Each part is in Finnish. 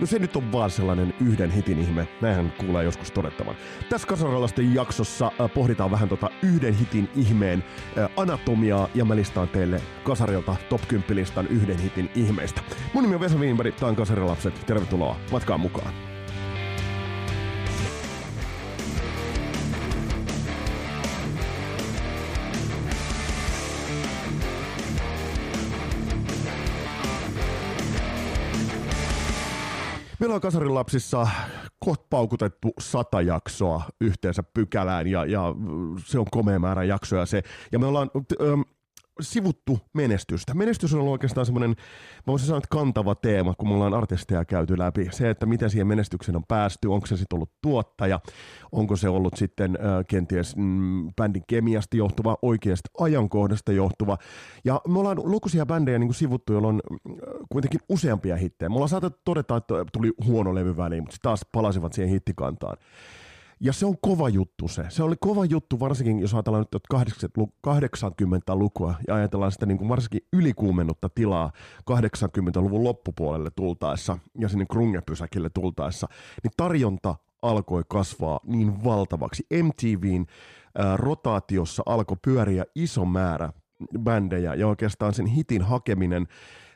No se nyt on vaan sellainen yhden hitin ihme, näinhän kuulee joskus todettavan. Tässä kasaralaisten jaksossa äh, pohditaan vähän tota yhden hitin ihmeen äh, anatomiaa ja mä listaan teille kasarilta top 10 listan yhden hitin ihmeistä. Mun nimi on Vesa Wienberg, tää on Kasarilapset, tervetuloa matkaan mukaan. Meillä on Kasarin lapsissa kohta paukutettu sata jaksoa yhteensä pykälään ja, ja se on komea määrä jaksoja se. Ja me ollaan ähm, sivuttu menestystä. Menestys on ollut oikeastaan semmoinen, mä voisin sanoa, että kantava teema, kun me ollaan artisteja käyty läpi. Se, että miten siihen menestykseen on päästy, onko se sitten ollut tuottaja, onko se ollut sitten äh, kenties mm, bändin kemiasta johtuva, oikeasta ajankohdasta johtuva. Ja me ollaan lukuisia bändejä niin kuin sivuttu, joilla on äh, kuitenkin useampia hittejä. Me ollaan saatettu todeta, että tuli huono levy väliin, mutta taas palasivat siihen hittikantaan. Ja se on kova juttu se. Se oli kova juttu varsinkin, jos ajatellaan nyt 80-lukua ja ajatellaan sitä niin kuin varsinkin ylikuumennutta tilaa 80-luvun loppupuolelle tultaessa ja sinne krungepysäkille tultaessa, niin tarjonta alkoi kasvaa niin valtavaksi. MTVn ää, rotaatiossa alkoi pyöriä iso määrä bändejä ja oikeastaan sen hitin hakeminen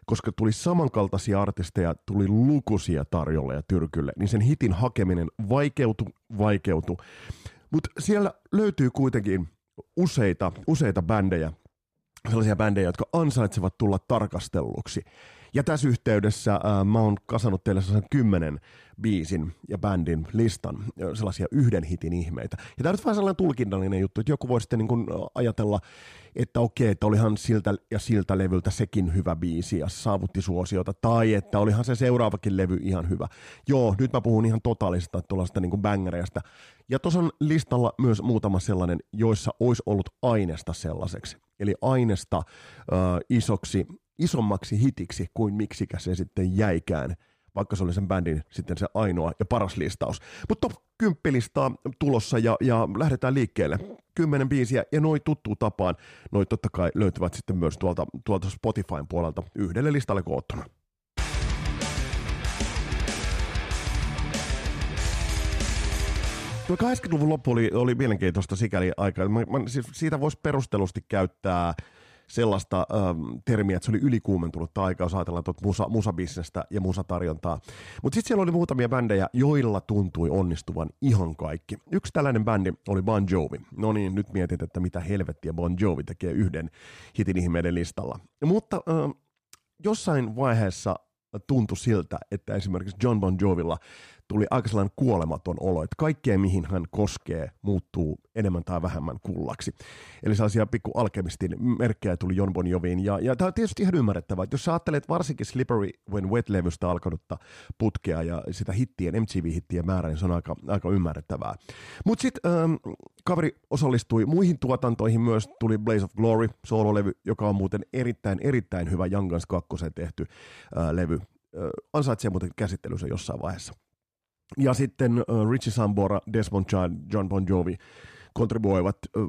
koska tuli samankaltaisia artisteja, tuli lukuisia tarjolle ja tyrkylle, niin sen hitin hakeminen vaikeutui, vaikeutui. Mutta siellä löytyy kuitenkin useita, useita bändejä, sellaisia bändejä, jotka ansaitsevat tulla tarkastelluksi. Ja tässä yhteydessä äh, mä oon kasannut teille sellaisen kymmenen biisin ja bändin listan, sellaisia yhden hitin ihmeitä. Ja tämä on vähän sellainen tulkinnallinen juttu, että joku voi sitten niin kuin ajatella, että okei, että olihan siltä ja siltä levyltä sekin hyvä biisi ja saavutti suosiota, tai että olihan se seuraavakin levy ihan hyvä. Joo, nyt mä puhun ihan totaalisesta tuollaista niin kuin bängereistä. Ja tuossa on listalla myös muutama sellainen, joissa olisi ollut aineesta sellaiseksi. Eli aineesta äh, isoksi, isommaksi hitiksi kuin miksikä se sitten jäikään vaikka se oli sen bändin sitten se ainoa ja paras listaus. Mutta top 10 listaa tulossa ja, ja lähdetään liikkeelle. Kymmenen biisiä ja noin tuttuun tapaan, noin totta kai löytyvät sitten myös tuolta, tuolta Spotifyn puolelta yhdelle listalle koottuna. Tuo 80-luvun loppu oli, oli mielenkiintoista sikäli aikaa. Mä, mä, siis siitä voisi perustelusti käyttää sellaista ähm, termiä, että se oli ylikuumentunutta aikaa, jos ajatellaan tuota musa, musabisnestä ja musatarjontaa. Mutta sitten siellä oli muutamia bändejä, joilla tuntui onnistuvan ihan kaikki. Yksi tällainen bändi oli Bon Jovi. No niin, nyt mietit, että mitä helvettiä Bon Jovi tekee yhden hitin ihmeiden listalla. Mutta äh, jossain vaiheessa tuntui siltä, että esimerkiksi John Bon Jovilla tuli aika sellainen kuolematon olo, että kaikkea mihin hän koskee muuttuu enemmän tai vähemmän kullaksi. Eli sellaisia pikku alkemistin merkkejä tuli John Bon Joviin. Ja, ja tämä on tietysti ihan ymmärrettävää, että jos sä ajattelet varsinkin Slippery When Wet-levystä alkanutta putkea ja sitä hittien, MTV-hittien määrää, niin se on aika, aika ymmärrettävää. Mutta sitten ähm, kaveri osallistui muihin tuotantoihin myös, tuli Blaze of Glory, soololevy, joka on muuten erittäin, erittäin hyvä Young Guns 2 tehty äh, levy. Äh, ansaitsee muuten käsittelyssä jossain vaiheessa. Ja sitten uh, Richie Sambora, Desmond Child, John Bon Jovi kontribuoivat uh,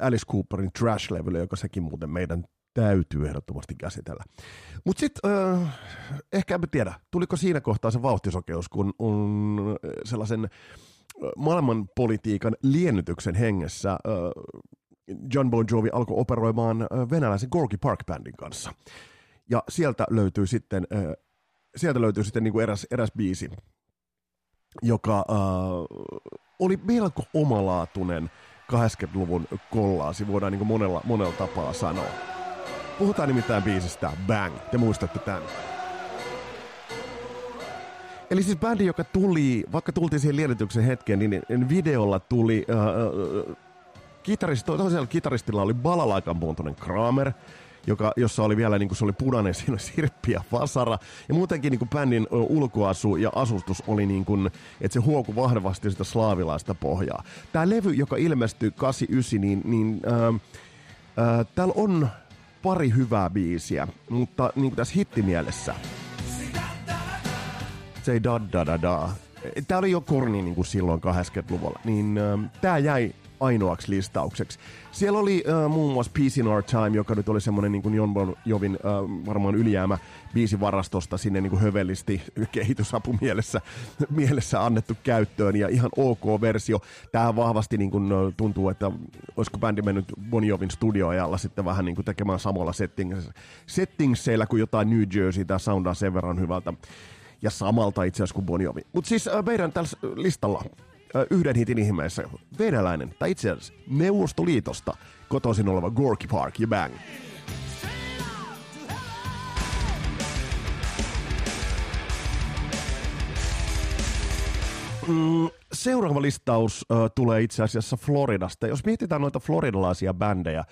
Alice Cooperin Trash-levylle, joka sekin muuten meidän täytyy ehdottomasti käsitellä. Mutta sitten uh, ehkä en tiedä, tuliko siinä kohtaa se vauhtisokeus, kun on sellaisen maailmanpolitiikan liennytyksen hengessä uh, John Bon Jovi alkoi operoimaan venäläisen Gorky Park Bandin kanssa. Ja sieltä löytyy sitten, sieltä löytyy sitten niin kuin eräs, eräs biisi, joka äh, oli melko omalaatuinen 80-luvun kollaasi, voidaan niin monella, monella tapaa sanoa. Puhutaan nimittäin biisistä Bang, te muistatte tämän. Eli siis bändi, joka tuli, vaikka tultiin siihen liennytyksen hetkeen, niin videolla tuli äh, äh, kitaristi, toisella kitaristilla oli balalaikan muuntoinen Kramer, joka, jossa oli vielä niin kuin se oli punainen, siinä oli sirppi ja vasara. Ja muutenkin niin kuin bändin ulkoasu ja asustus oli niin kuin, että se huoku vahvasti sitä slaavilaista pohjaa. Tämä levy, joka ilmestyi 89, niin, niin äh, äh, täällä on pari hyvää biisiä, mutta niin kuin tässä hittimielessä. Se ei da da da da. Tämä oli jo korni niin kuin silloin 80-luvulla. Niin äh, tämä jäi ainoaksi listaukseksi. Siellä oli äh, muun muassa Peace in Our Time, joka nyt oli semmoinen niin Jon Bon Jovin äh, varmaan ylijäämä biisi varastosta sinne niin kuin hövellisti kehitysapu mielessä, annettu käyttöön ja ihan ok versio. Tämä vahvasti niin kuin, tuntuu, että olisiko bändi mennyt Bon Jovin studioajalla sitten vähän niin kuin tekemään samalla settingseillä kuin jotain New Jersey. Tämä soundaa sen verran hyvältä ja samalta itse asiassa kuin Bon Jovi. Mutta siis äh, meidän tällä listalla yhden hitin ihmeessä venäläinen, tai itse asiassa Neuvostoliitosta kotoisin oleva Gorky Park ja Bang. Mm, seuraava listaus uh, tulee itse asiassa Floridasta. Jos mietitään noita floridalaisia bändejä,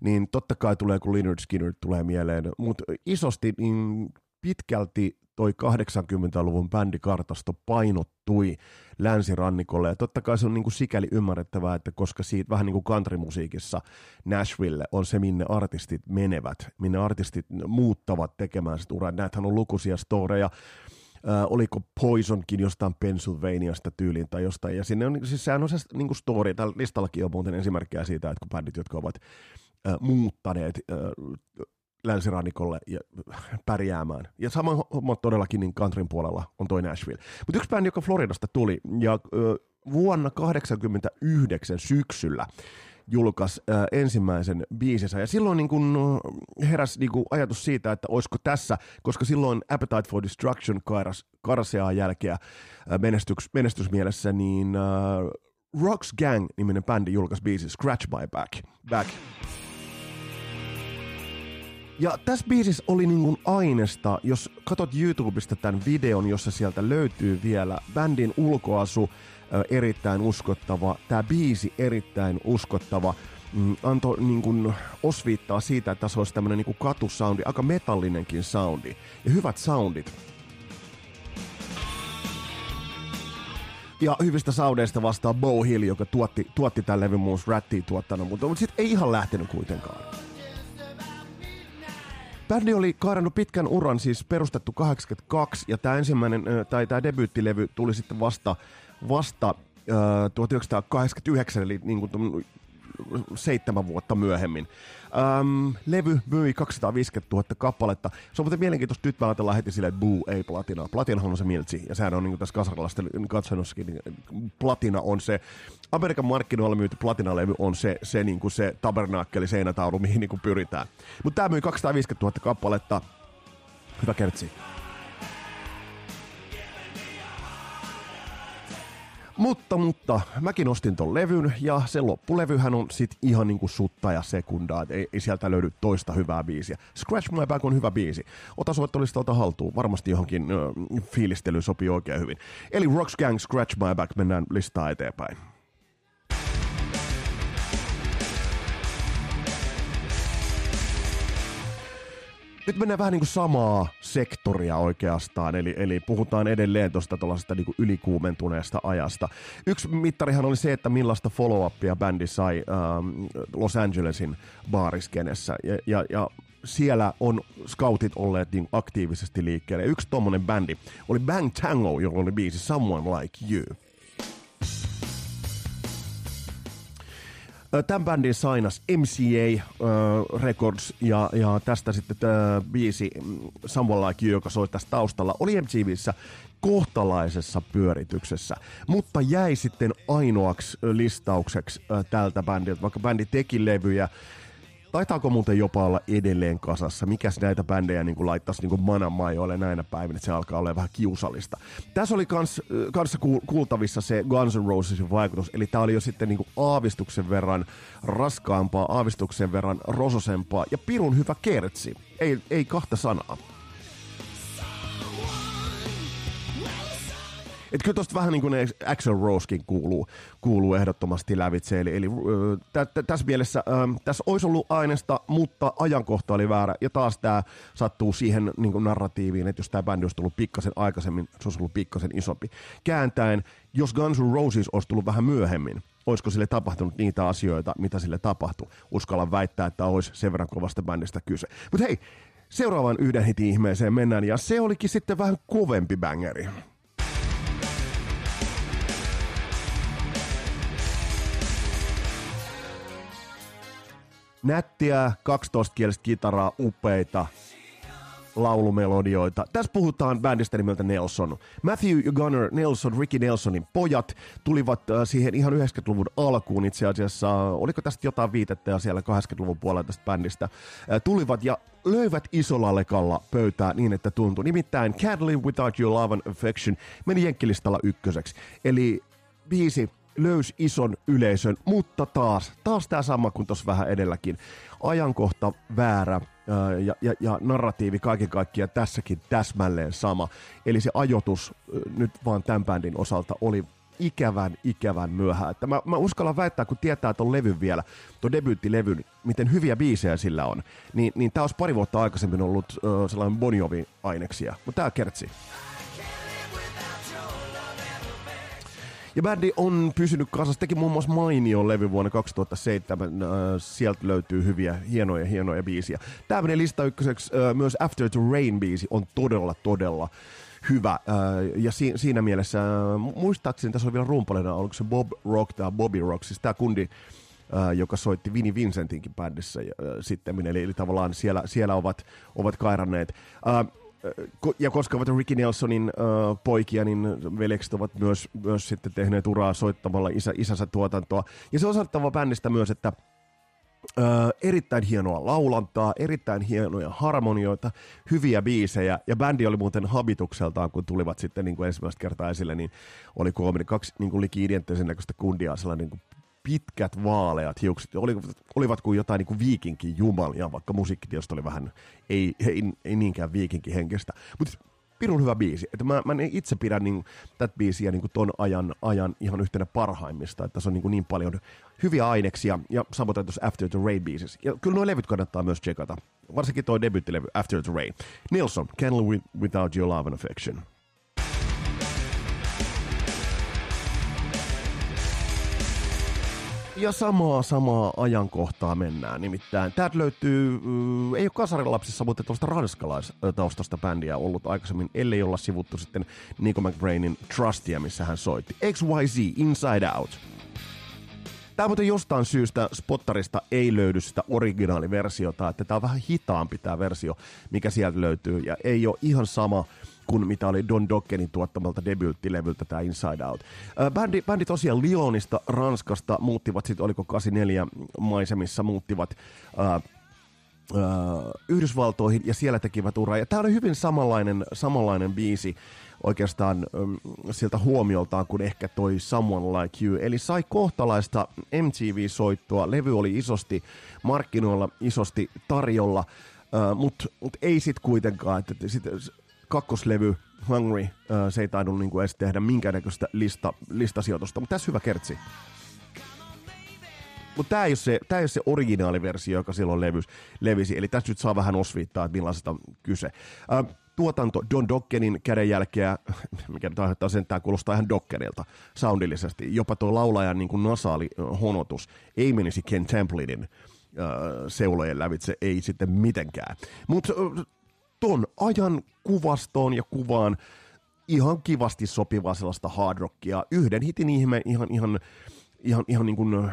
niin totta kai tulee, kun Leonard Skinner tulee mieleen, mutta isosti niin pitkälti toi 80-luvun bändikartasto painottui länsirannikolle. Ja totta kai se on niin kuin sikäli ymmärrettävää, että koska siitä vähän niin kuin countrymusiikissa Nashville on se, minne artistit menevät, minne artistit muuttavat tekemään sitä uraa. Näitähän on lukuisia storeja. Äh, oliko Poisonkin jostain Pennsylvaniasta tyyliin tai jostain. Ja sinne on, siis sehän on se niin kuin story. Tällä listallakin on muuten esimerkkejä siitä, että kun bändit, jotka ovat äh, muuttaneet äh, länsirannikolle ja pärjäämään. Ja sama homma todellakin niin countryn puolella on toi Nashville. Mutta yksi bändi, joka Floridasta tuli ja ö, vuonna 1989 syksyllä julkaisi äh, ensimmäisen biisinsä. Ja silloin niin kun heräsi niin kun ajatus siitä, että olisiko tässä, koska silloin Appetite for Destruction kairas karseaa jälkeä menestys, menestysmielessä, niin äh, Rocks Gang-niminen bändi julkaisi biisi Scratch My Back. Back. Ja tässä biisissä oli niin kuin ainesta, jos katsot YouTubesta tämän videon, jossa sieltä löytyy vielä bändin ulkoasu, erittäin uskottava, tämä biisi erittäin uskottava, mm, antoi niin kuin osviittaa siitä, että tässä olisi tämmöinen niin katusoundi, aika metallinenkin soundi ja hyvät soundit. Ja hyvistä saudeista vastaa Bo Hill, joka tuotti, tuotti tämän levyn muun Rattia tuottanut, mutta, mutta sitten ei ihan lähtenyt kuitenkaan. Bändi oli kaarannut pitkän uran, siis perustettu 82, ja tämä ensimmäinen, tai tämä debyyttilevy tuli sitten vasta, vasta äh, 1989, eli niin kuin seitsemän vuotta myöhemmin. Öm, levy myi 250 000 kappaletta. Se on muuten mielenkiintoista, nyt mä ajatellaan heti silleen, että buu, ei platina. Platina on se miltsi, ja sehän on niin tässä kasarilaisten katsonossakin, niin platina on se, Amerikan markkinoilla myyty platinalevy on se, se, niin kuin se tabernaakkeli seinätaulu, mihin niin kuin pyritään. Mutta tämä myi 250 000 kappaletta. Hyvä kertsi. Mutta, mutta mäkin ostin ton levyn ja se loppulevyhän on sit ihan niinku sutta ja sekundaa, ei, ei, sieltä löydy toista hyvää biisiä. Scratch My Back on hyvä biisi. Ota soittolistalta haltuun, varmasti johonkin ö, fiilistely sopii oikein hyvin. Eli Rocks Gang Scratch My Back, mennään listaa eteenpäin. Nyt mennään vähän niin kuin samaa sektoria oikeastaan, eli, eli puhutaan edelleen tuosta tuollaisesta niin ylikuumentuneesta ajasta. Yksi mittarihan oli se, että millaista follow-upia bändi sai ähm, Los Angelesin baariskenessä, ja, ja, ja siellä on scoutit olleet niin aktiivisesti liikkeelle. Yksi tuommoinen bändi oli Bang Tango, jolla oli biisi Someone Like You. Tämän bändin sainas MCA uh, Records ja, ja tästä sitten tämä biisi mm, Someone Like You, joka soi tässä taustalla, oli MTVssä kohtalaisessa pyörityksessä, mutta jäi sitten ainoaksi listaukseksi uh, tältä bändiltä, vaikka bändi teki levyjä Taitaako muuten jopa olla edelleen kasassa? Mikäs näitä bändejä niin kuin laittaisi niin kuin näinä päivinä, että se alkaa olla vähän kiusallista. Tässä oli kans, kanssa kuultavissa se Guns N' Rosesin vaikutus, eli tämä oli jo sitten niin kuin aavistuksen verran raskaampaa, aavistuksen verran rososempaa ja pirun hyvä kertsi. Ei, ei kahta sanaa. Et kyllä tosta vähän niin kuin Axel Rosekin kuuluu, kuuluu ehdottomasti lävitse. Eli, eli tä, tä, tässä mielessä äh, tässä olisi ollut aineesta, mutta ajankohta oli väärä. Ja taas tämä sattuu siihen niin kuin narratiiviin, että jos tämä bändi olisi tullut pikkasen aikaisemmin, se olisi ollut pikkasen isompi. Kääntäen, jos Guns N' Roses olisi tullut vähän myöhemmin, olisiko sille tapahtunut niitä asioita, mitä sille tapahtui. Uskallan väittää, että olisi sen verran kovasta bändistä kyse. Mutta hei, seuraavan yhden hitin ihmeeseen mennään, ja se olikin sitten vähän kovempi bangeri. Nättiä, 12-kielistä kitaraa, upeita laulumelodioita. Tässä puhutaan bändistä nimeltä Nelson. Matthew ja Gunnar Nelson, Ricky Nelsonin pojat, tulivat äh, siihen ihan 90-luvun alkuun itse asiassa. Oliko tästä jotain viitettä ja siellä 80-luvun puolella tästä bändistä? Äh, tulivat ja löivät isolla lekalla pöytää niin, että tuntui. Nimittäin Can't Live Without Your Love and Affection meni jenkkilistalla ykköseksi. Eli biisi löysi ison yleisön, mutta taas, taas tämä sama kuin tuossa vähän edelläkin. Ajankohta väärä ja, ja, ja narratiivi kaiken kaikkiaan tässäkin täsmälleen sama. Eli se ajoitus nyt vaan tämän bändin osalta oli ikävän, ikävän myöhään. Että mä, mä uskallan väittää, kun tietää tuon levyn vielä, tuon debyyttilevyn, miten hyviä biisejä sillä on, niin, niin tämä olisi pari vuotta aikaisemmin ollut uh, sellainen Bon Jovi-aineksia. Mutta tämä kertsi. Ja bändi on pysynyt kasassa, teki muun muassa mainio levy vuonna 2007. Äh, sieltä löytyy hyviä, hienoja, hienoja biisiä. Tämä menee lista ykköseksi. Äh, myös After the Rain biisi on todella, todella hyvä. Äh, ja si- siinä mielessä, äh, muistaakseni tässä on vielä rumpalina, oliko se Bob Rock tai Bobby Rock, siis tämä kundi, Uh, joka soitti Vinnie Vincentinkin bändissä sitten, eli, eli tavallaan siellä, siellä ovat, ovat kairanneet. Ja koska ovat Ricky Nelsonin uh, poikia, niin veljekset ovat myös, myös sitten tehneet uraa soittamalla isä, isänsä tuotantoa. Ja se osoittava bändistä myös, että uh, erittäin hienoa laulantaa, erittäin hienoja harmonioita, hyviä biisejä. Ja bändi oli muuten habitukseltaan, kun tulivat sitten niin kuin ensimmäistä kertaa esille, niin oli koominen kaksi niin kuin liki näköistä kundia, sellainen niin kuin pitkät vaaleat hiukset, olivat, olivat kuin jotain niin kuin viikinkin jumalia, vaikka musiikki tietysti oli vähän, ei, ei, ei niinkään viikinkin henkestä. Mutta pirun hyvä biisi. Että mä, mä itse pidän niin, tätä biisiä niin ton ajan, ajan ihan yhtenä parhaimmista, että se on niin, niin paljon hyviä aineksia, ja samoin tuossa After the Rain biisissä. Ja kyllä nuo levyt kannattaa myös checkata, varsinkin tuo debuittilevy After the Rain. Nilsson, Can't Live Without Your Love and Affection. Ja samaa samaa ajankohtaa mennään. Nimittäin täältä löytyy, äh, ei ole kasarilapsissa, mutta tuosta ranskalaistaustasta bändiä ollut aikaisemmin, ellei olla sivuttu sitten Nico McBrainin Trustia, missä hän soitti. XYZ, Inside Out. Tämä muuten jostain syystä Spottarista ei löydy sitä originaaliversiota, että tämä on vähän hitaampi tämä versio, mikä sieltä löytyy, ja ei ole ihan sama kuin mitä oli Don Dockenin tuottamalta debyyttilevyltä tämä Inside Out. bändi, bändi tosiaan Lyonista, Ranskasta muuttivat sitten, oliko 84 maisemissa, muuttivat ää, Yhdysvaltoihin ja siellä tekivät uraa. Ja tämä oli hyvin samanlainen, samanlainen biisi oikeastaan um, sieltä huomioltaan kuin ehkä toi Someone Like You. Eli sai kohtalaista MTV-soittoa, levy oli isosti markkinoilla, isosti tarjolla, uh, mutta mut ei sitten kuitenkaan, että sit, kakkoslevy Hungry, uh, se ei tainnut niinku edes tehdä minkäännäköistä lista, listasijoitusta, mutta tässä hyvä kertsi. Mutta tämä ei, ole se, tää ei ole se originaaliversio, joka silloin levys, levisi, eli tässä nyt saa vähän osviittaa, että millaisesta on kyse. Uh, tuotanto Don Dockenin kädenjälkeä, mikä nyt aiheuttaa sen, tämä kuulostaa ihan Dockenilta soundillisesti. Jopa tuo laulajan niin kuin nasaali honotus ei menisi Ken Templinin uh, seulojen lävitse, ei sitten mitenkään. Mutta ton ajan kuvastoon ja kuvaan ihan kivasti sopivaa sellaista hard rockia. Yhden hitin ihme ihan, ihan, ihan, ihan niin kuin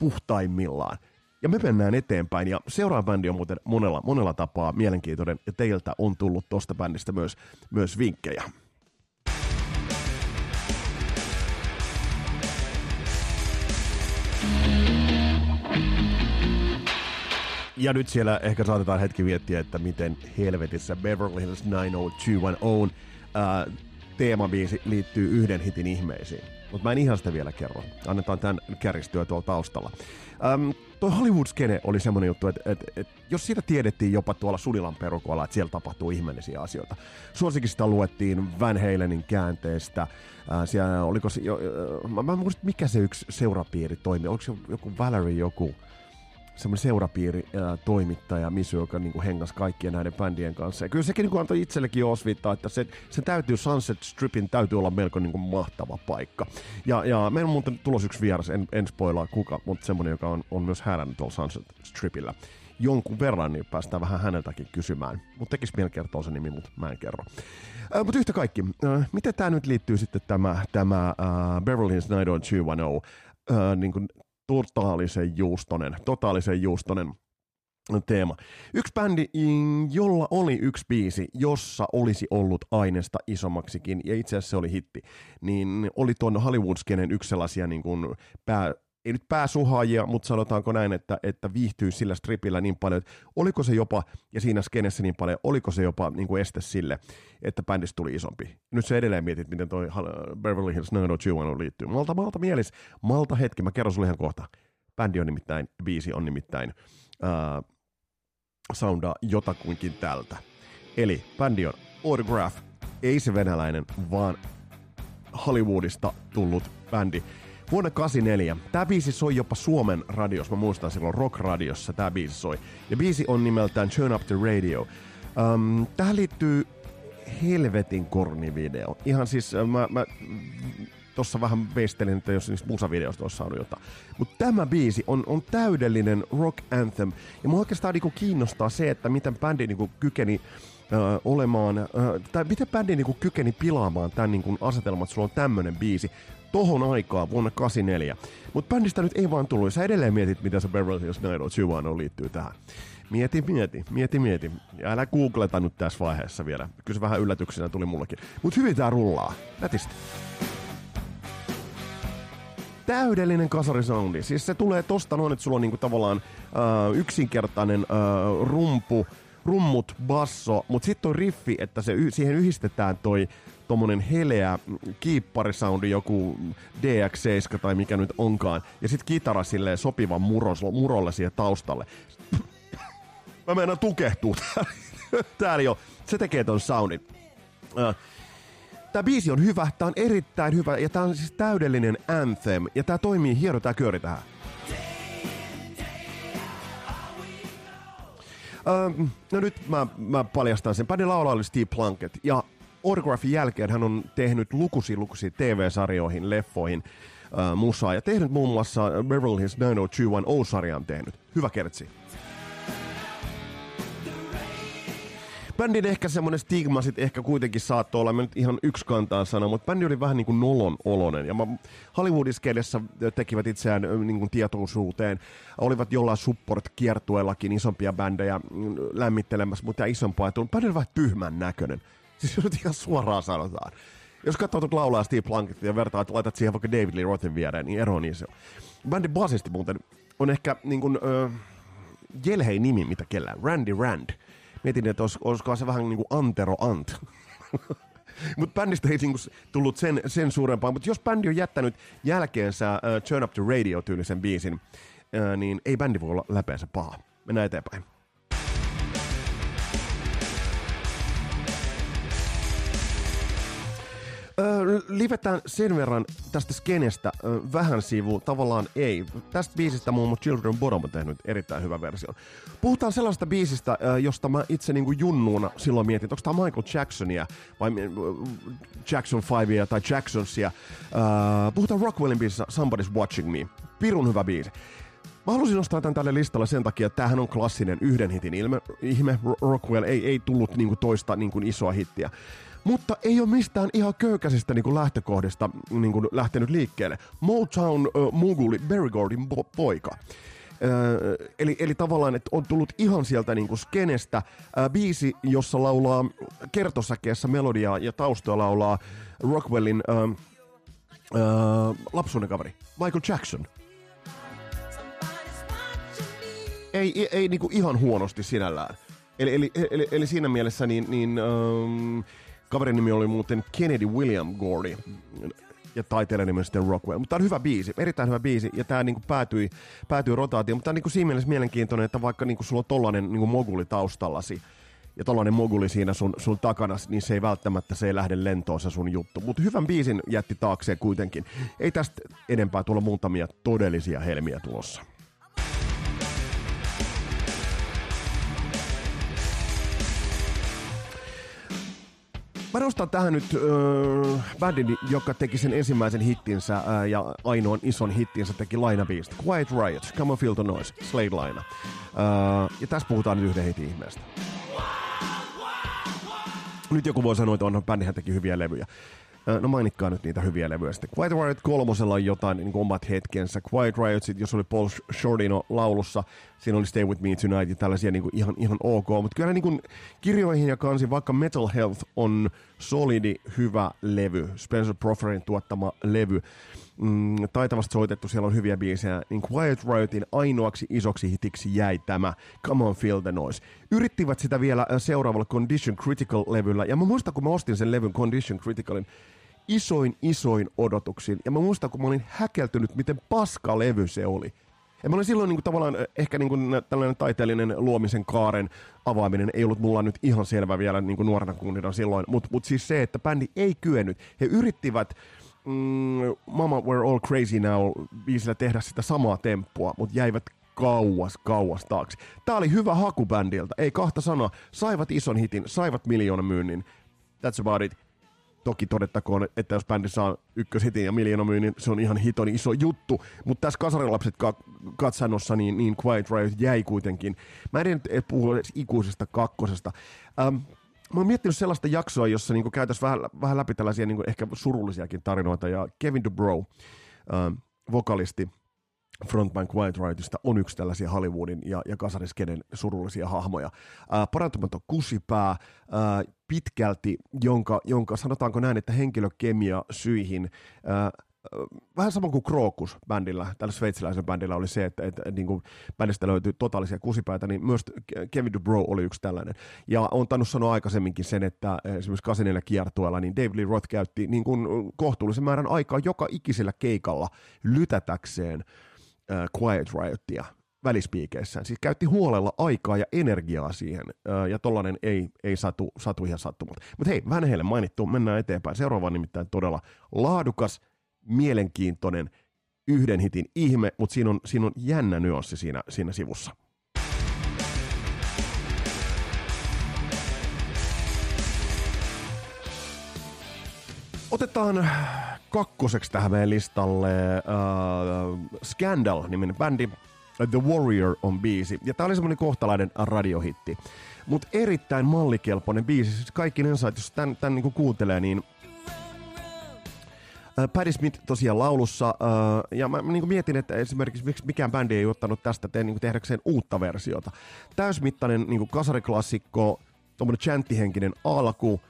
puhtaimmillaan. Ja me mennään eteenpäin, ja seuraava bändi on muuten monella, monella tapaa mielenkiintoinen, ja teiltä on tullut tosta bändistä myös, myös vinkkejä. Ja nyt siellä ehkä saatetaan hetki miettiä, että miten helvetissä Beverly Hills 90210 ää, teemabiisi liittyy yhden hitin ihmeisiin. Mutta mä en ihan sitä vielä kerro. Annetaan tämän kärjistyä tuolla taustalla. Ähm, toi Hollywood-skene oli semmoinen juttu, että et, et, jos siitä tiedettiin jopa tuolla Sudilan perukoilla, että siellä tapahtuu ihmeellisiä asioita. Suosikista luettiin Van Halenin käänteestä. Äh, siellä oliko se, jo, mä, mä muistin, mikä se yksi seurapiiri toimi. Oliko se joku Valerie joku? Semmoinen seurapiiri ää, toimittaja Misu, joka niin kuin hengas kaikkien näiden bändien kanssa. Ja kyllä sekin niin kuin antoi itsellekin osviittaa, että se, se täytyy Sunset Stripin täytyy olla melko niin kuin mahtava paikka. Ja, ja meillä on muuten tulos yksi vieras, en, en spoilaa kuka, mutta semmoinen, joka on, on myös härännyt tuolla Sunset Stripillä jonkun verran, niin päästään vähän häneltäkin kysymään. Mutta tekisi mieli kertoa se nimi, mutta mä en kerro. Äh, mutta yhtä kaikki, äh, miten tämä nyt liittyy sitten tämä, tämä äh, Beverly Hills 90210 äh, niin kuin totaalisen juustonen, totaalisen juustonen teema. Yksi bändi, jolla oli yksi biisi, jossa olisi ollut aineesta isommaksikin, ja itse asiassa se oli hitti, niin oli tuon Hollywood-skenen yksi sellaisia niin kuin pää, ei nyt pääsuhaajia, mutta sanotaanko näin, että, että viihtyy sillä stripillä niin paljon, että oliko se jopa, ja siinä skenessä niin paljon, oliko se jopa niin kuin este sille, että bändistä tuli isompi. Nyt se edelleen mietit, miten toi Beverly Hills 90210 liittyy. Malta, malta mielis, malta hetki, mä kerron sulle ihan kohta. Bändi on nimittäin, biisi on nimittäin, uh, soundaa jotakuinkin tältä. Eli bändi on Autograph, ei se venäläinen, vaan Hollywoodista tullut bändi. Vuonna 84. Tämä biisi soi jopa Suomen radiossa. Mä muistan silloin rock-radiossa tämä biisi soi. Ja biisi on nimeltään Turn Up the Radio. Um, tähän liittyy helvetin kornivideo. Ihan siis, mä, mä tossa vähän veistelin, että jos niistä musavideoista olisi saanut jotain. Mutta tämä biisi on, on täydellinen rock anthem. Ja mua oikeastaan niinku kiinnostaa se, että miten bändi niinku kykeni äh, olemaan, äh, tai miten bändi niinku kykeni pilaamaan tämän niinku asetelman, että sulla on tämmönen biisi tohon aikaan vuonna 84. Mutta bändistä nyt ei vaan tullut. Sä edelleen mietit, mitä se Beverly Hills 90210 liittyy tähän. Mieti, mieti, mieti, mieti. Ja älä googleta nyt tässä vaiheessa vielä. Kyllä se vähän yllätyksenä tuli mullekin. Mutta hyvin tää rullaa. Nätisti täydellinen kasarisoundi. Siis se tulee tosta noin, että sulla on niinku tavallaan uh, yksinkertainen uh, rumpu, rummut, basso, mutta sitten on riffi, että se, siihen yhdistetään toi tommonen heleä kiipparisoundi, joku DX7 tai mikä nyt onkaan, ja sitten kitara silleen sopivan muros, murolle siihen taustalle. Mä menen tukehtuu täällä jo. Se tekee ton soundin. Tämä biisi on hyvä, tämä on erittäin hyvä ja tämä on siis täydellinen anthem ja tämä toimii hieno tämä kööri tähän. Öö, no nyt mä, mä paljastan sen. Bändin laulaja oli Steve Plunkett ja Autographin jälkeen hän on tehnyt lukuisia lukuisia TV-sarjoihin, leffoihin äh, musaa ja tehnyt muun muassa Beverly Hills 90210-sarjan tehnyt. Hyvä kertsi. bändin ehkä semmoinen stigma sit ehkä kuitenkin saattoi olla, mä nyt ihan yksi kantaa sana, mutta bändi oli vähän niin kuin nolon olonen. Ja Hollywoodiskeidessä tekivät itseään niin kuin tietoisuuteen. Olivat jollain support-kiertueellakin isompia bändejä mm, lämmittelemässä, mutta isompaa. Että bändi oli vähän tyhmän näköinen. Siis nyt ihan suoraan sanotaan. Jos katsoo tuota laulaa Steve Plunkett ja vertaa, että laitat siihen vaikka David Lee Rothin viereen, niin ero on iso. Bändin basisti muuten on ehkä niin kuin, äh, Jelhei nimi, mitä kellään. Randy Rand mietin, että olis, olisiko se vähän niin kuin Antero Ant. Mutta bändistä ei niinku tullut sen, sen suurempaa. Mutta jos bändi on jättänyt jälkeensä uh, Turn Up the Radio-tyylisen biisin, uh, niin ei bändi voi olla läpeensä paha. Mennään eteenpäin. Öö, livetään sen verran tästä skenestä öö, vähän sivu, tavallaan ei. Tästä biisistä muun muassa Children Bottom on tehnyt erittäin hyvä versio. Puhutaan sellaista biisistä, öö, josta mä itse niinku junnuuna silloin mietin, että onko tämä Michael Jacksonia vai Jackson 5 tai Jacksonsia. Öö, puhutaan Rockwellin biisissä Somebody's Watching Me. Pirun hyvä biisi. Mä halusin nostaa tämän tälle listalle sen takia, että tämähän on klassinen yhden hitin ilme. ihme. Rockwell ei, ei tullut niinku toista niinku isoa hittiä mutta ei ole mistään ihan köykäisistä niin kuin lähtökohdista niin kuin lähtenyt liikkeelle. Motown uh, muguli Barry Gordon po- poika. Uh, eli, eli tavallaan, että on tullut ihan sieltä niin kuin skenestä uh, biisi, jossa laulaa kertosäkeessä melodiaa ja taustalla laulaa Rockwellin uh, lapsuuden kaveri Michael Jackson. Ei, ei, ei niin kuin ihan huonosti sinällään. Eli, eli, eli, eli siinä mielessä niin, niin um, Kaverin nimi oli muuten Kennedy William Gordy ja taiteilijan nimi sitten Rockwell. Mutta tämä on hyvä biisi, erittäin hyvä biisi, ja tämä niinku päätyi, päätyi rotaatioon. Mutta tämä on niinku siinä mielessä mielenkiintoinen, että vaikka niinku sulla on tollainen niinku moguli taustallasi, ja tollainen moguli siinä sun, sun takana, niin se ei välttämättä se ei lähde lentoon se sun juttu. Mutta hyvän biisin jätti taakseen kuitenkin. Ei tästä enempää tulla muutamia todellisia helmiä tulossa. Mä nostan tähän nyt äh, bändin, joka teki sen ensimmäisen hittinsä äh, ja ainoan ison hittinsä teki lainabiista. Quiet Riot, Come on Feel the Noise, Slade Laina. Äh, ja tässä puhutaan nyt yhden hitin ihmeestä. Nyt joku voi sanoa, että onhan bändihän teki hyviä levyjä. No mainitkaa nyt niitä hyviä levyjä sitten. Quiet Riot kolmosella on jotain niin kuin omat hetkensä. Quiet Riot, sit, jos oli Paul Shordino laulussa, siinä oli Stay With Me Tonight ja tällaisia niin kuin ihan, ihan ok. Mutta kyllä niin kuin kirjoihin ja kansi, vaikka Metal Health on solidi, hyvä levy, Spencer Proferin tuottama levy, mm, taitavasti soitettu, siellä on hyviä biisejä, niin Quiet Riotin ainoaksi isoksi hitiksi jäi tämä Come on Feel the Noise. Yrittivät sitä vielä seuraavalla Condition Critical-levyllä, ja mä muistan, kun mä ostin sen levyn Condition Criticalin, isoin isoin odotuksin. Ja mä muistan, kun mä olin häkeltynyt, miten paska levy se oli. Ja mä olin silloin niin kuin, tavallaan ehkä niin kuin, tällainen taiteellinen luomisen kaaren avaaminen ei ollut mulla nyt ihan selvä vielä niin kuin nuorena kunnina silloin, mutta mut siis se, että bändi ei kyennyt. He yrittivät mm, Mama We're All Crazy Now biisillä tehdä sitä samaa temppua, mutta jäivät kauas, kauas taakse. Tää oli hyvä haku bändiltä, ei kahta sanoa. Saivat ison hitin, saivat miljoonan myynnin. That's about it. Toki todettakoon, että jos bändi saa ykköshitin ja myynnin, se on ihan hiton iso juttu. Mutta tässä kasarilapset ka- katsannossa, niin, niin Quiet Riot jäi kuitenkin. Mä en nyt puhu edes ikuisesta kakkosesta. Ähm, mä oon miettinyt sellaista jaksoa, jossa niin käytäisiin vähän, vähän läpi tällaisia niin ehkä surullisiakin tarinoita. Ja Kevin DuBrow, ähm, vokalisti, frontman Quiet Riotista on yksi tällaisia Hollywoodin ja, ja kasariskenen surullisia hahmoja. Ää, parantumaton kusipää, ää, pitkälti, jonka, jonka sanotaanko näin, että henkilökemia syihin ää, vähän sama kuin Krokus bändillä, tällä sveitsiläisen bändillä oli se, että, että, että niin kuin bändistä löytyi totaalisia kusipäitä, niin myös Kevin DuBrow oli yksi tällainen. Ja on tainnut sanoa aikaisemminkin sen, että esimerkiksi 84 kiertueella, niin Dave Lee Roth käytti niin kuin kohtuullisen määrän aikaa joka ikisellä keikalla lytätäkseen äh, Quiet Riotia välispiikeissään. Siis käytti huolella aikaa ja energiaa siihen, ja tollanen ei, ei satu, satu ihan sattumalta. Mutta hei, vähän heille mainittu, mennään eteenpäin. Seuraava on nimittäin todella laadukas, mielenkiintoinen, yhden hitin ihme, mutta siinä on, siinä on jännä nyanssi siinä, siinä sivussa. Otetaan kakkoseksi tähän meidän listalle uh, Scandal-niminen bändi. The Warrior on biisi. Ja tää oli semmonen kohtalainen radiohitti. Mutta erittäin mallikelpoinen biisi. Siis kaikki että jos tän, tän niinku kuuntelee, niin Paddy Smith tosiaan laulussa, uh, ja mä niin mietin, että esimerkiksi miksi mikään bändi ei ottanut tästä te, niin tehdäkseen uutta versiota. Täysmittainen niin kasariklassikko, tuommoinen chanttihenkinen alku,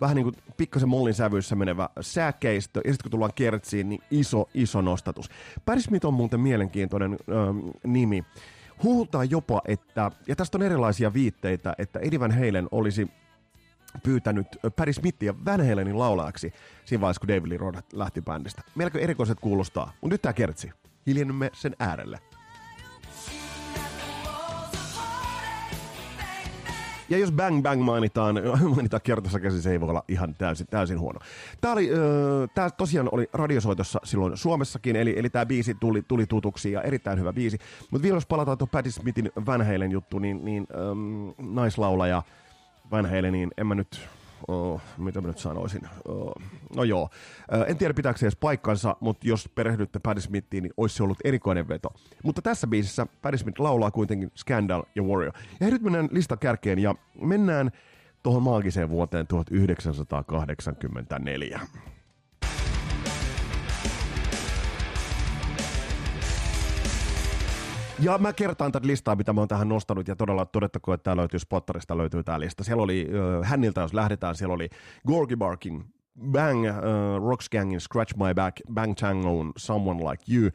vähän niin kuin pikkasen mollin sävyissä menevä säkeistö, ja sitten kun tullaan kertsiin, niin iso, iso nostatus. Paris Smith on muuten mielenkiintoinen ähm, nimi. Huhutaan jopa, että, ja tästä on erilaisia viitteitä, että Eddie Van Halen olisi pyytänyt Paris Smithia Van Halenin laulajaksi siinä vaiheessa, kun David Lee Roth lähti bändistä. Melko erikoiset kuulostaa, mutta nyt tämä kertsi. Hiljennymme sen äärelle. Ja jos Bang Bang mainitaan, mainitaan kertossa käsi, se ei voi olla ihan täysin, täysin huono. Tämä, oli, tämä tosiaan oli radiosoitossa silloin Suomessakin, eli, eli tämä biisi tuli, tuli tutuksi ja erittäin hyvä biisi. Mutta vielä jos palataan tuon Patti Smithin Van Halen juttu, niin, niin ähm, naislaulaja Halen, niin en mä nyt oh, mitä mä nyt sanoisin, oh, no joo, en tiedä pitääkö se edes paikkansa, mutta jos perehdytte Patti Smithiin, niin olisi se ollut erikoinen veto. Mutta tässä biisissä Patti Smith laulaa kuitenkin Scandal ja Warrior. Ja nyt mennään listan kärkeen ja mennään tuohon maagiseen vuoteen 1984. Ja mä kertaan tätä listaa, mitä mä oon tähän nostanut, ja todella todettakoon, että tää löytyy Spotterista, löytyy tää lista. Siellä oli, uh, hänniltä jos lähdetään, siellä oli Gorky Barkin, Bang, uh, Rocksgangin Scratch My Back, Bang Tangoon Someone Like You,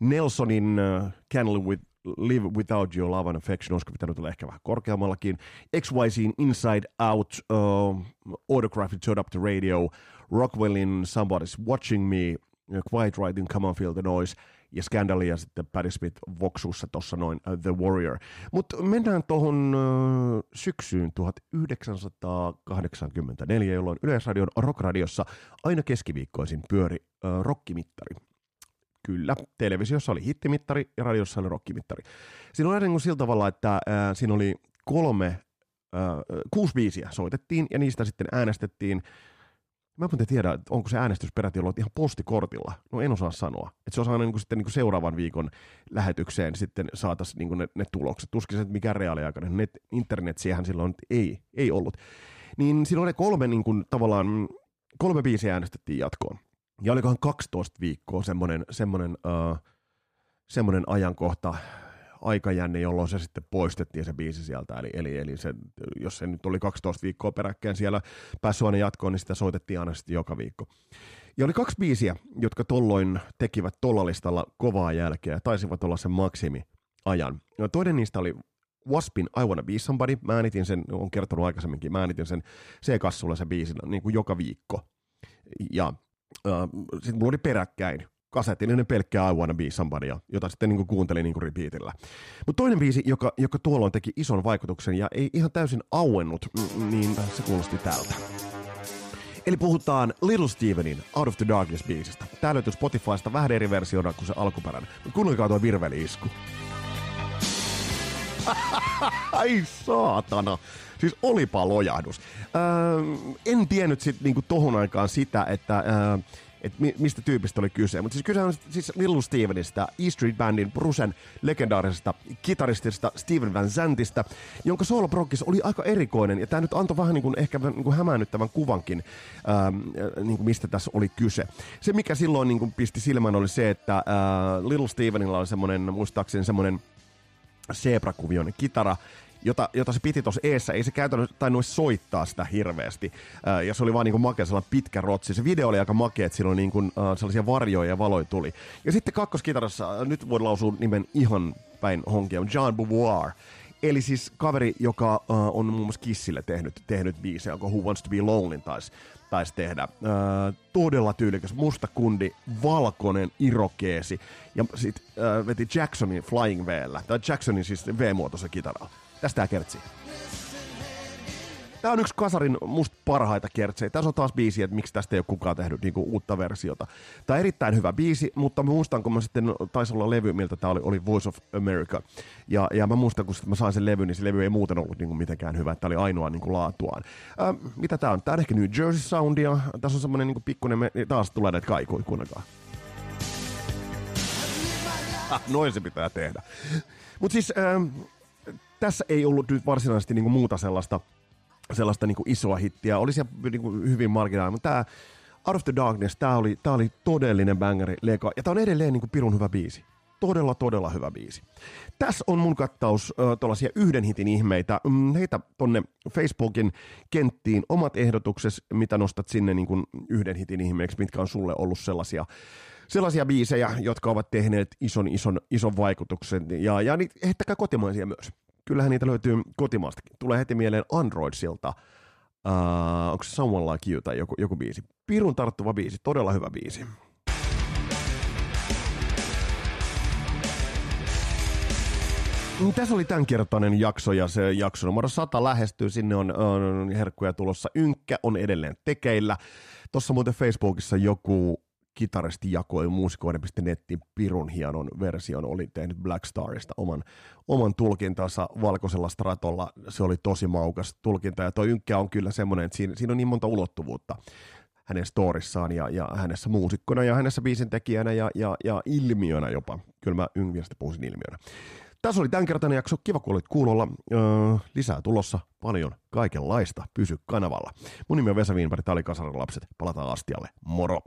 Nelsonin uh, Can Live, with, Live Without Your Love and Affection, olisiko pitänyt olla ehkä vähän korkeammallakin, XYZin Inside Out, uh, Autography Turn Up the Radio, Rockwellin Somebody's Watching Me, Quiet in Come On Feel the Noise, ja Scandal ja sitten Patti Smith Voxussa tuossa noin uh, The Warrior. Mutta mennään tuohon uh, syksyyn 1984, jolloin Yleisradion rockradiossa aina keskiviikkoisin pyöri rockimittari. Kyllä, televisiossa oli hittimittari ja radiossa oli rockimittari. Siinä oli niin sillä tavalla, että äh, siinä oli kolme, äh, kuusi biisiä soitettiin ja niistä sitten äänestettiin Mä en tiedä, onko se äänestys peräti ollut ihan postikortilla. No en osaa sanoa. Että se on aina niin sitten niin seuraavan viikon lähetykseen sitten saataisiin niin ne, ne, tulokset. Tuskin se, että mikä reaaliaikainen. Net, internet siihen silloin ei, ei ollut. Niin siinä oli kolme niin kuin, tavallaan kolme biisiä äänestettiin jatkoon. Ja olikohan 12 viikkoa semmoinen, semmoinen, uh, semmoinen ajankohta, aikajänne, jolloin se sitten poistettiin se biisi sieltä. Eli, eli, eli se, jos se nyt oli 12 viikkoa peräkkäin siellä päässyt aina jatkoon, niin sitä soitettiin aina sitten joka viikko. Ja oli kaksi biisiä, jotka tolloin tekivät tollalistalla kovaa jälkeä, taisivat olla sen maksimi ajan. No, toinen niistä oli Waspin I Wanna Be Somebody. Mä äänitin sen, on kertonut aikaisemminkin, mä äänitin sen C-kassulla sen biisin niin kuin joka viikko. Ja äh, sitten mulla oli peräkkäin kasetillinen pelkkää I Wanna Be Somebody, jota sitten niin kuin kuuntelin niin kuin repeatillä. Mutta toinen biisi, joka, joka tuolloin teki ison vaikutuksen ja ei ihan täysin auennut, niin se kuulosti tältä. Eli puhutaan Little Stevenin Out of the Darkness-biisistä. Tää löytyy Spotifysta vähän eri versiona kuin se alkuperäinen. Mutta kuunnelkaa tuo virveli-isku. Ai saatana. Siis olipa lojahdus. Öö, en tiennyt sit niinku tohon aikaan sitä, että öö, et mi- mistä tyypistä oli kyse. Mutta siis kyse on siis Little Stevenistä, E Street Bandin Brusen legendaarisesta kitaristista Steven Van Zantista, jonka solo oli aika erikoinen, ja tämä nyt antoi vähän niin kuin ehkä niin kuin hämäännyttävän kuvankin, ähm, niin kuin mistä tässä oli kyse. Se, mikä silloin niin kuin pisti silmään, oli se, että äh, Little Stevenilla oli semmoinen, muistaakseni semmoinen zebrakuvioinen kitara, jota, jota se piti tuossa eessä, ei se käytännössä tainnut soittaa sitä hirveästi. Ää, ja se oli vaan niin kuin makea sellainen pitkä rotsi. Se video oli aika makea, että siinä oli niin kuin, äh, sellaisia varjoja ja valoja tuli. Ja sitten kakkoskitarassa, nyt voi lausua nimen ihan päin honkia, on John Beauvoir. Eli siis kaveri, joka uh, on muun muassa Kissille tehnyt, tehnyt biisejä, onko Who Wants to be Lonely taisi tais tehdä. Uh, todella tyylikäs, musta kundi, valkoinen irokeesi. Ja sitten uh, veti Jacksonin Flying Vllä, tai Jacksonin siis V-muotoisen kitaralla. Tästä kertsi. Tämä on yksi kasarin musta parhaita kertsejä. Tässä on taas biisi, että miksi tästä ei ole kukaan tehnyt niinku uutta versiota. Tämä on erittäin hyvä biisi, mutta mä muistan, kun mä sitten taisi olla levy, miltä tämä oli, oli Voice of America. Ja, ja mä muistan, kun mä sain sen levy, niin se levy ei muuten ollut niinku mitenkään hyvä. Tämä oli ainoa niinku laatuaan. Ää, mitä tämä on? Tämä on ehkä New Jersey Soundia. Tässä on semmoinen niinku pikkuinen, me... taas tulee näitä kaikuja, kuunnelkaa. Ah, noin se pitää tehdä. Mutta siis... Ähm, tässä ei ollut nyt varsinaisesti niin kuin muuta sellaista, sellaista niin kuin isoa hittiä. Oli se niin kuin hyvin marginaalinen, mutta tämä Out of the Darkness, tämä oli, tämä oli todellinen bangeri leka. Ja tämä on edelleen niin kuin pirun hyvä biisi. Todella, todella hyvä biisi. Tässä on mun kattaus äh, yhden hitin ihmeitä. Mm, heitä tonne Facebookin kenttiin omat ehdotukset, mitä nostat sinne niin kuin yhden hitin ihmeeksi, mitkä on sulle ollut sellaisia sellaisia biisejä, jotka ovat tehneet ison, ison, ison vaikutuksen. Ja, ja niitä heittäkää kotimaisia myös kyllähän niitä löytyy kotimaastakin. Tulee heti mieleen Androidsilta, uh, onko se Someone Like You tai joku, joku biisi. Pirun tarttuva biisi, todella hyvä biisi. Mm, tässä oli tämänkertainen jakso ja se jakso numero 100 lähestyy. Sinne on, on herkkuja tulossa. Ynkkä on edelleen tekeillä. Tuossa muuten Facebookissa joku kitaristi jakoi muusikoiden.netin pirun hienon version, oli tehnyt Black Starista oman, oman tulkintansa valkoisella stratolla. Se oli tosi maukas tulkinta ja toi Ynkkä on kyllä semmoinen, että siinä, siinä on niin monta ulottuvuutta hänen storissaan ja, ja hänessä muusikkona ja hänessä biisintekijänä ja, ja, ja ilmiönä jopa. Kyllä mä Yngviestä puhuisin ilmiönä. Tässä oli tämänkertainen jakso. Kiva, kun olit kuulolla. Öö, lisää tulossa paljon kaikenlaista. Pysy kanavalla. Mun nimi on Vesa Wienberg. Tämä oli Kasarin lapset. Palataan astialle. Moro!